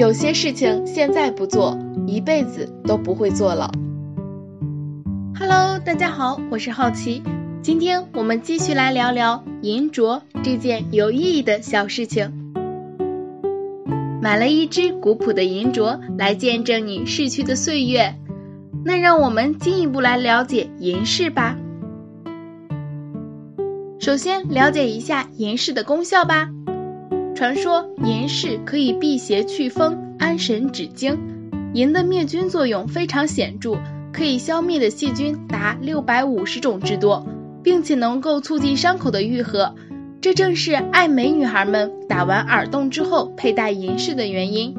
有些事情现在不做，一辈子都不会做了。Hello，大家好，我是好奇，今天我们继续来聊聊银镯这件有意义的小事情。买了一只古朴的银镯来见证你逝去的岁月，那让我们进一步来了解银饰吧。首先了解一下银饰的功效吧。传说银饰可以辟邪祛风、安神止惊，银的灭菌作用非常显著，可以消灭的细菌达六百五十种之多，并且能够促进伤口的愈合。这正是爱美女孩们打完耳洞之后佩戴银饰的原因。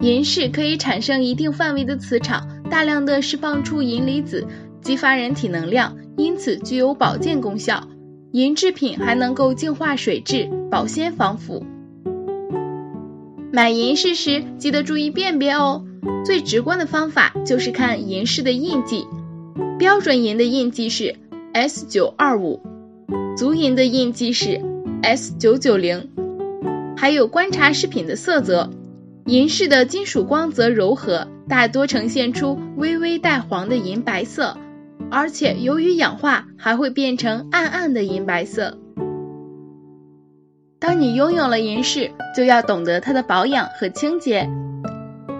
银饰可以产生一定范围的磁场，大量的释放出银离子，激发人体能量，因此具有保健功效。银制品还能够净化水质，保鲜防腐。买银饰时记得注意辨别哦。最直观的方法就是看银饰的印记，标准银的印记是 S 九二五，足银的印记是 S 九九零。还有观察饰品的色泽，银饰的金属光泽柔和，大多呈现出微微带黄的银白色。而且由于氧化，还会变成暗暗的银白色。当你拥有了银饰，就要懂得它的保养和清洁。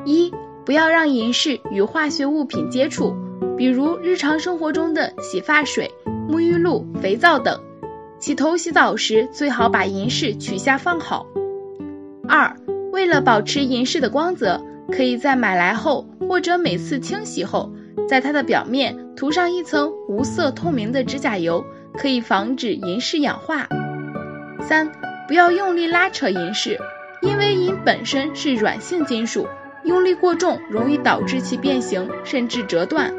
一，不要让银饰与化学物品接触，比如日常生活中的洗发水、沐浴露、肥皂等。洗头洗澡时，最好把银饰取下放好。二，为了保持银饰的光泽，可以在买来后或者每次清洗后。在它的表面涂上一层无色透明的指甲油，可以防止银饰氧化。三，不要用力拉扯银饰，因为银本身是软性金属，用力过重容易导致其变形甚至折断。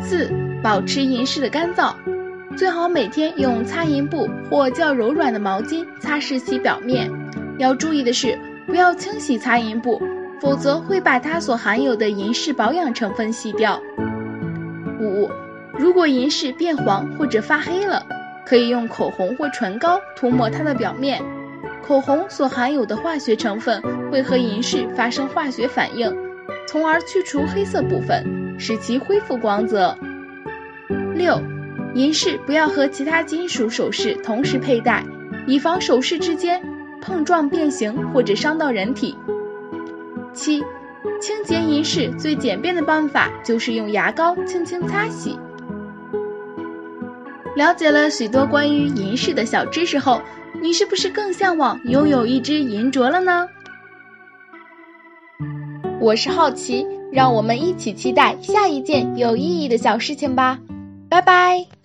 四，保持银饰的干燥，最好每天用擦银布或较柔软的毛巾擦拭其表面。要注意的是，不要清洗擦银布。否则会把它所含有的银饰保养成分洗掉。如果银饰变黄或者发黑了，可以用口红或唇膏涂抹它的表面。口红所含有的化学成分会和银饰发生化学反应，从而去除黑色部分，使其恢复光泽。六，银饰不要和其他金属首饰同时佩戴，以防首饰之间碰撞变形或者伤到人体。七，清洁银饰最简便的办法就是用牙膏轻轻擦洗。了解了许多关于银饰的小知识后，你是不是更向往拥有一只银镯了呢？我是好奇，让我们一起期待下一件有意义的小事情吧。拜拜。